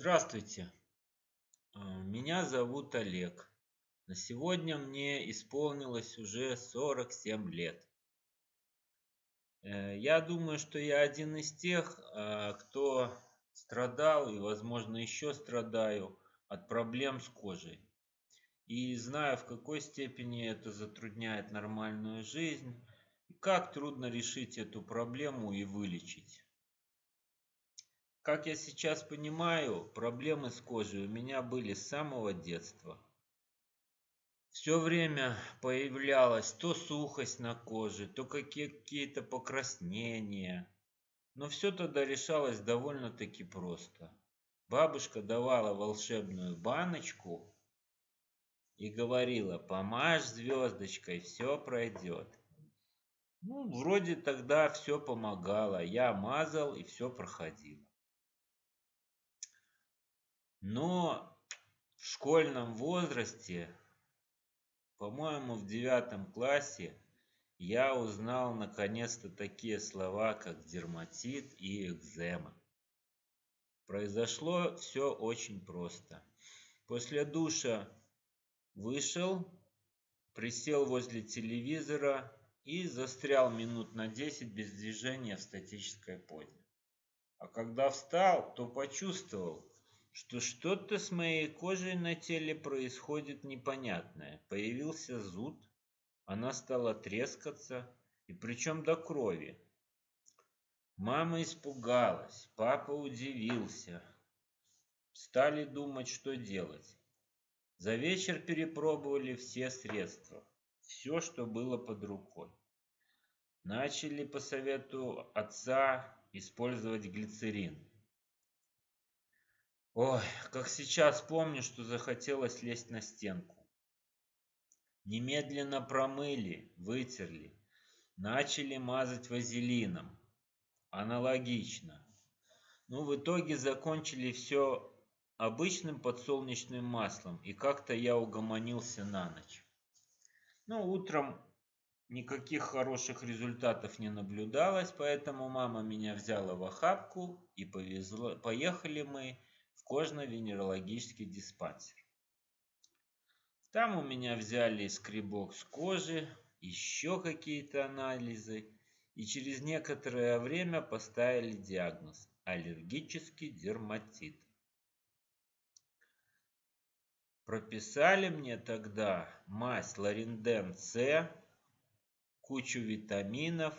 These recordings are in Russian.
Здравствуйте, А, меня зовут Олег. На сегодня мне исполнилось уже 47 лет. Э, Я думаю, что я один из тех, а, кто страдал и, возможно, еще страдаю от проблем с кожей. И знаю, в какой степени это затрудняет нормальную жизнь, и как трудно решить эту проблему и вылечить. Как я сейчас понимаю, проблемы с кожей у меня были с самого детства. Все время появлялась то сухость на коже, то какие-то покраснения. Но все тогда решалось довольно-таки просто. Бабушка давала волшебную баночку и говорила, помажь звездочкой, все пройдет. Ну, вроде тогда все помогало. Я мазал и все проходило. Но в школьном возрасте, по-моему, в девятом классе, я узнал наконец-то такие слова, как дерматит и экзема. Произошло все очень просто. После душа вышел, присел возле телевизора и застрял минут на 10 без движения в статической позе. А когда встал, то почувствовал, что что-то с моей кожей на теле происходит непонятное. Появился зуд, она стала трескаться, и причем до крови. Мама испугалась, папа удивился. Стали думать, что делать. За вечер перепробовали все средства, все, что было под рукой. Начали по совету отца использовать глицерин. Ой, как сейчас помню, что захотелось лезть на стенку. Немедленно промыли, вытерли. Начали мазать вазелином. Аналогично. Ну, в итоге закончили все обычным подсолнечным маслом. И как-то я угомонился на ночь. Но ну, утром никаких хороших результатов не наблюдалось, поэтому мама меня взяла в охапку и повезла. Поехали мы кожно-венерологический диспансер. Там у меня взяли скребок с кожи, еще какие-то анализы, и через некоторое время поставили диагноз – аллергический дерматит. Прописали мне тогда мазь Ларинден С, кучу витаминов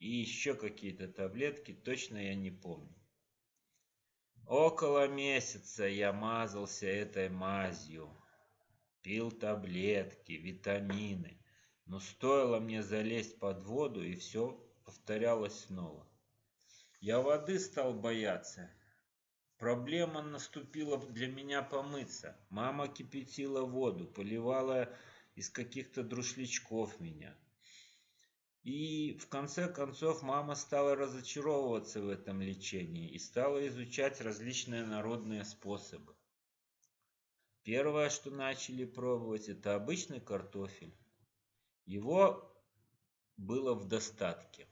и еще какие-то таблетки, точно я не помню. Около месяца я мазался этой мазью, пил таблетки, витамины, но стоило мне залезть под воду, и все повторялось снова. Я воды стал бояться. Проблема наступила для меня помыться. Мама кипятила воду, поливала из каких-то друшлячков меня. И в конце концов мама стала разочаровываться в этом лечении и стала изучать различные народные способы. Первое, что начали пробовать, это обычный картофель. Его было в достатке.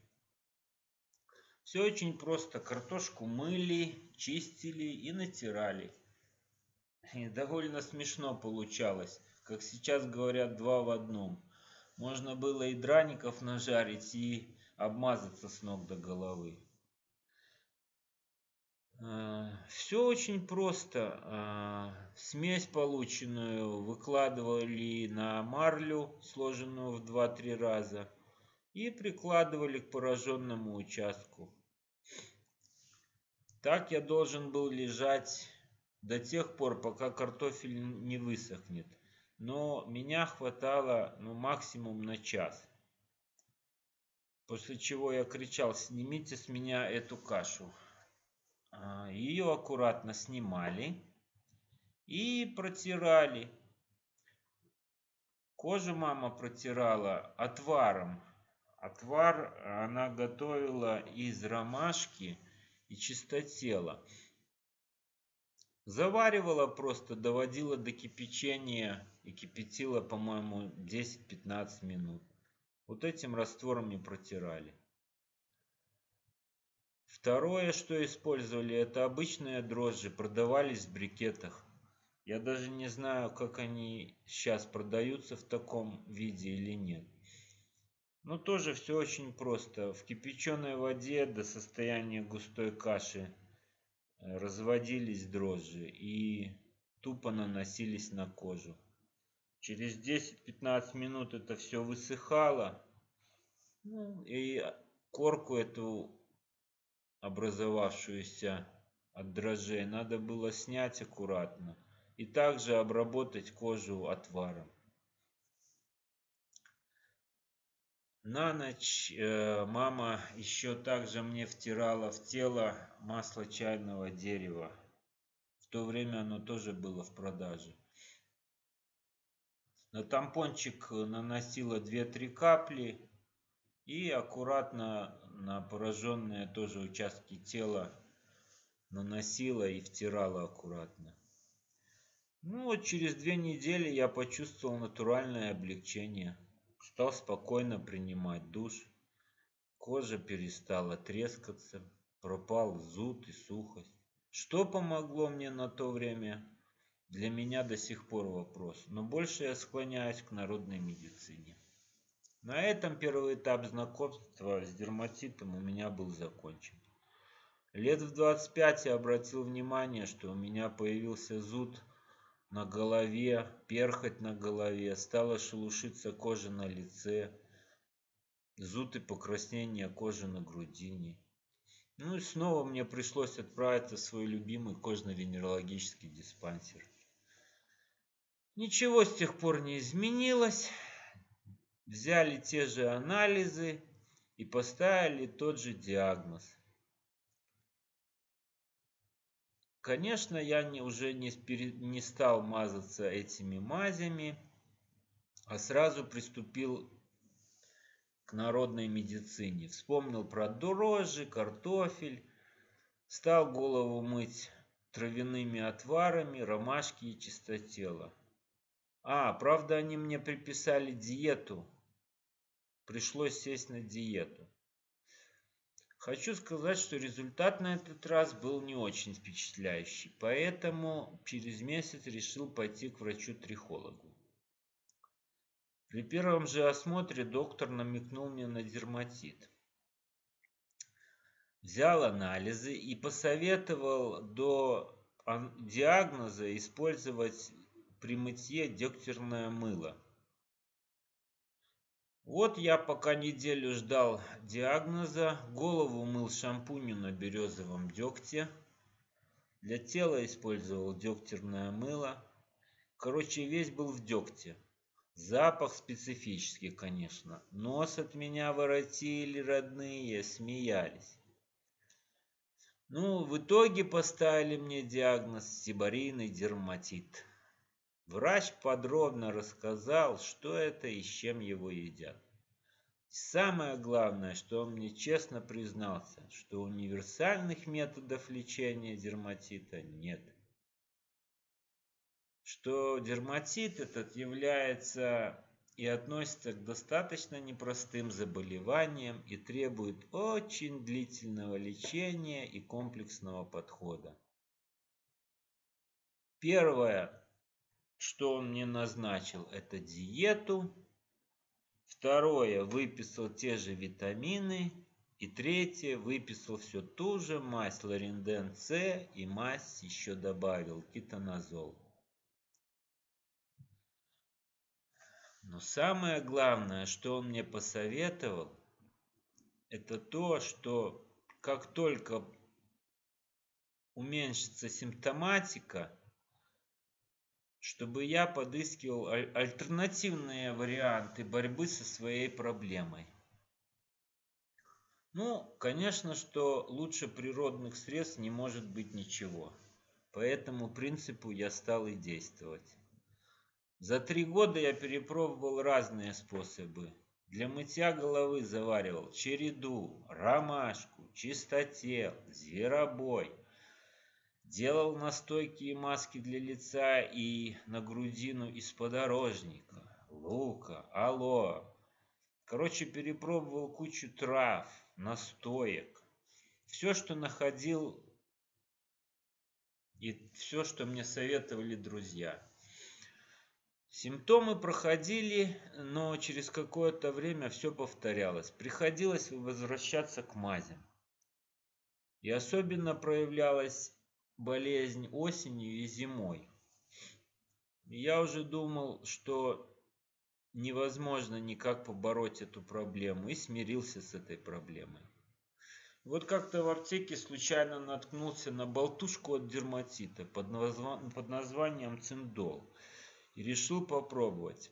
Все очень просто. Картошку мыли, чистили и натирали. И довольно смешно получалось, как сейчас говорят, два в одном. Можно было и драников нажарить, и обмазаться с ног до головы. А, Все очень просто. А, смесь полученную выкладывали на марлю, сложенную в 2-3 раза, и прикладывали к пораженному участку. Так я должен был лежать до тех пор, пока картофель не высохнет но меня хватало ну, максимум на час. После чего я кричал, снимите с меня эту кашу. А, Ее аккуратно снимали и протирали. Кожу мама протирала отваром. Отвар она готовила из ромашки и чистотела. Заваривала просто, доводила до кипячения и кипятила, по-моему, 10-15 минут. Вот этим раствором и протирали. Второе, что использовали, это обычные дрожжи, продавались в брикетах. Я даже не знаю, как они сейчас продаются в таком виде или нет. Но тоже все очень просто. В кипяченой воде до состояния густой каши разводились дрожжи и тупо наносились на кожу. Через 10-15 минут это все высыхало. Ну, и корку эту образовавшуюся от дрожжей надо было снять аккуратно и также обработать кожу отваром. На ночь э, мама еще также мне втирала в тело масло чайного дерева. В то время оно тоже было в продаже. На тампончик наносила 2-3 капли и аккуратно на пораженные тоже участки тела наносила и втирала аккуратно. Ну вот через две недели я почувствовал натуральное облегчение. Стал спокойно принимать душ. Кожа перестала трескаться, пропал зуд и сухость. Что помогло мне на то время? Для меня до сих пор вопрос, но больше я склоняюсь к народной медицине. На этом первый этап знакомства с дерматитом у меня был закончен. Лет в 25 я обратил внимание, что у меня появился зуд на голове, перхоть на голове, стала шелушиться кожа на лице, зуд и покраснение кожи на грудине. Ну и снова мне пришлось отправиться в свой любимый кожно-венерологический диспансер. Ничего с тех пор не изменилось взяли те же анализы и поставили тот же диагноз. Конечно, я не, уже не, не стал мазаться этими мазями, а сразу приступил к народной медицине. Вспомнил про дрожжи, картофель, стал голову мыть травяными отварами, ромашки и чистотела. А, правда, они мне приписали диету пришлось сесть на диету. Хочу сказать, что результат на этот раз был не очень впечатляющий, поэтому через месяц решил пойти к врачу-трихологу. При первом же осмотре доктор намекнул мне на дерматит. Взял анализы и посоветовал до диагноза использовать при мытье дегтярное мыло. Вот я пока неделю ждал диагноза, голову мыл шампунью на березовом дегте. Для тела использовал дегтярное мыло. Короче, весь был в дегте. Запах специфический, конечно. Нос от меня воротили родные, смеялись. Ну, в итоге поставили мне диагноз сибарийный дерматит. Врач подробно рассказал, что это и с чем его едят. Самое главное, что он мне честно признался, что универсальных методов лечения дерматита нет. Что дерматит этот является и относится к достаточно непростым заболеваниям и требует очень длительного лечения и комплексного подхода. Первое что он мне назначил, это диету. Второе, выписал те же витамины. И третье, выписал все ту же мазь Лоренден С и мазь еще добавил кетоназол. Но самое главное, что он мне посоветовал, это то, что как только уменьшится симптоматика, чтобы я подыскивал альтернативные варианты борьбы со своей проблемой. Ну, конечно, что лучше природных средств не может быть ничего. По этому принципу я стал и действовать. За три года я перепробовал разные способы. Для мытья головы заваривал череду, ромашку, чистотел, зверобой – Делал настойки и маски для лица и на грудину из подорожника, лука, алоэ. Короче, перепробовал кучу трав, настоек. все, что находил и все, что мне советовали друзья. Симптомы проходили, но через какое-то время все повторялось. Приходилось возвращаться к мазям. И особенно проявлялась болезнь осенью и зимой. Я уже думал, что невозможно никак побороть эту проблему и смирился с этой проблемой. Вот как-то в аптеке случайно наткнулся на болтушку от дерматита под, назва... под названием циндол и решил попробовать.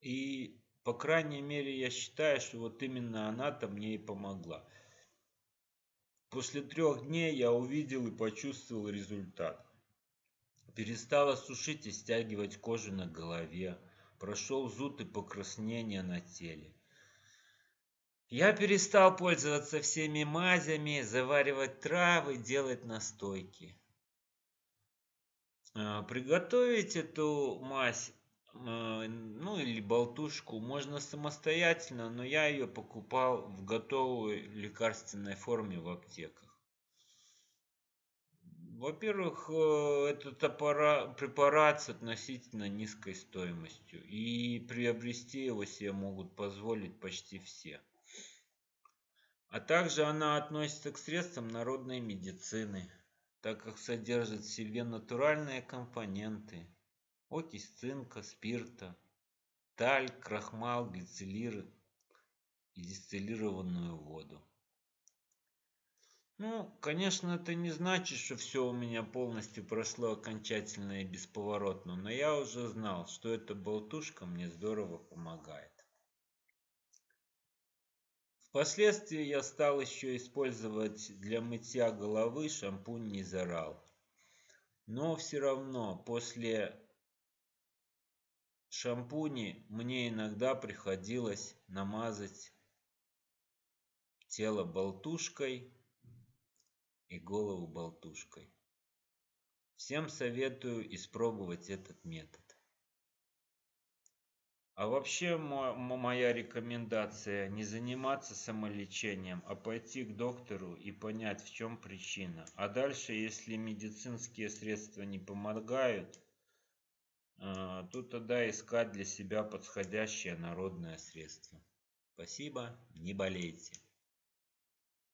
И, по крайней мере, я считаю, что вот именно она-то мне и помогла. После трех дней я увидел и почувствовал результат. Перестала сушить и стягивать кожу на голове. Прошел зуд и покраснение на теле. Я перестал пользоваться всеми мазями, заваривать травы, делать настойки. А, приготовить эту мазь, ну или болтушку, можно самостоятельно, но я ее покупал в готовой лекарственной форме в аптеках. Во-первых, э, этот препарат с относительно низкой стоимостью, и приобрести его себе могут позволить почти все. А также она относится к средствам народной медицины, так как содержит в себе натуральные компоненты, окись цинка, спирта, таль, крахмал, глицеллир и дистиллированную воду. Ну, конечно, это не значит, что все у меня полностью прошло окончательно и бесповоротно, но я уже знал, что эта болтушка мне здорово помогает. Впоследствии я стал еще использовать для мытья головы шампунь Низарал. Но все равно после шампуни мне иногда приходилось намазать тело болтушкой и голову болтушкой. Всем советую испробовать этот метод. А вообще моя рекомендация не заниматься самолечением, а пойти к доктору и понять, в чем причина. А дальше, если медицинские средства не помогают, то тогда искать для себя подходящее народное средство. Спасибо, не болейте.